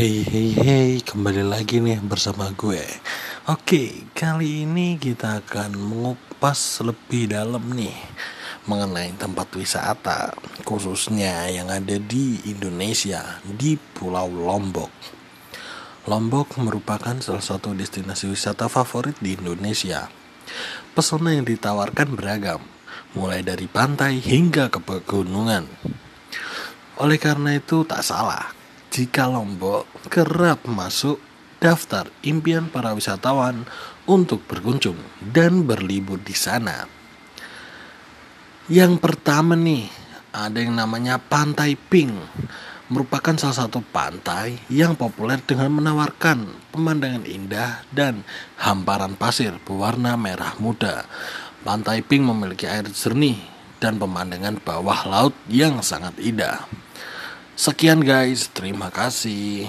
Hey hey hey, kembali lagi nih bersama gue. Oke, kali ini kita akan mengupas lebih dalam nih mengenai tempat wisata, khususnya yang ada di Indonesia, di Pulau Lombok. Lombok merupakan salah satu destinasi wisata favorit di Indonesia. Pesona yang ditawarkan beragam, mulai dari pantai hingga ke pegunungan. Oleh karena itu tak salah jika Lombok kerap masuk daftar impian para wisatawan untuk berkunjung dan berlibur di sana. Yang pertama nih, ada yang namanya Pantai Pink. Merupakan salah satu pantai yang populer dengan menawarkan pemandangan indah dan hamparan pasir berwarna merah muda. Pantai Pink memiliki air jernih dan pemandangan bawah laut yang sangat indah. Sekian guys, terima kasih.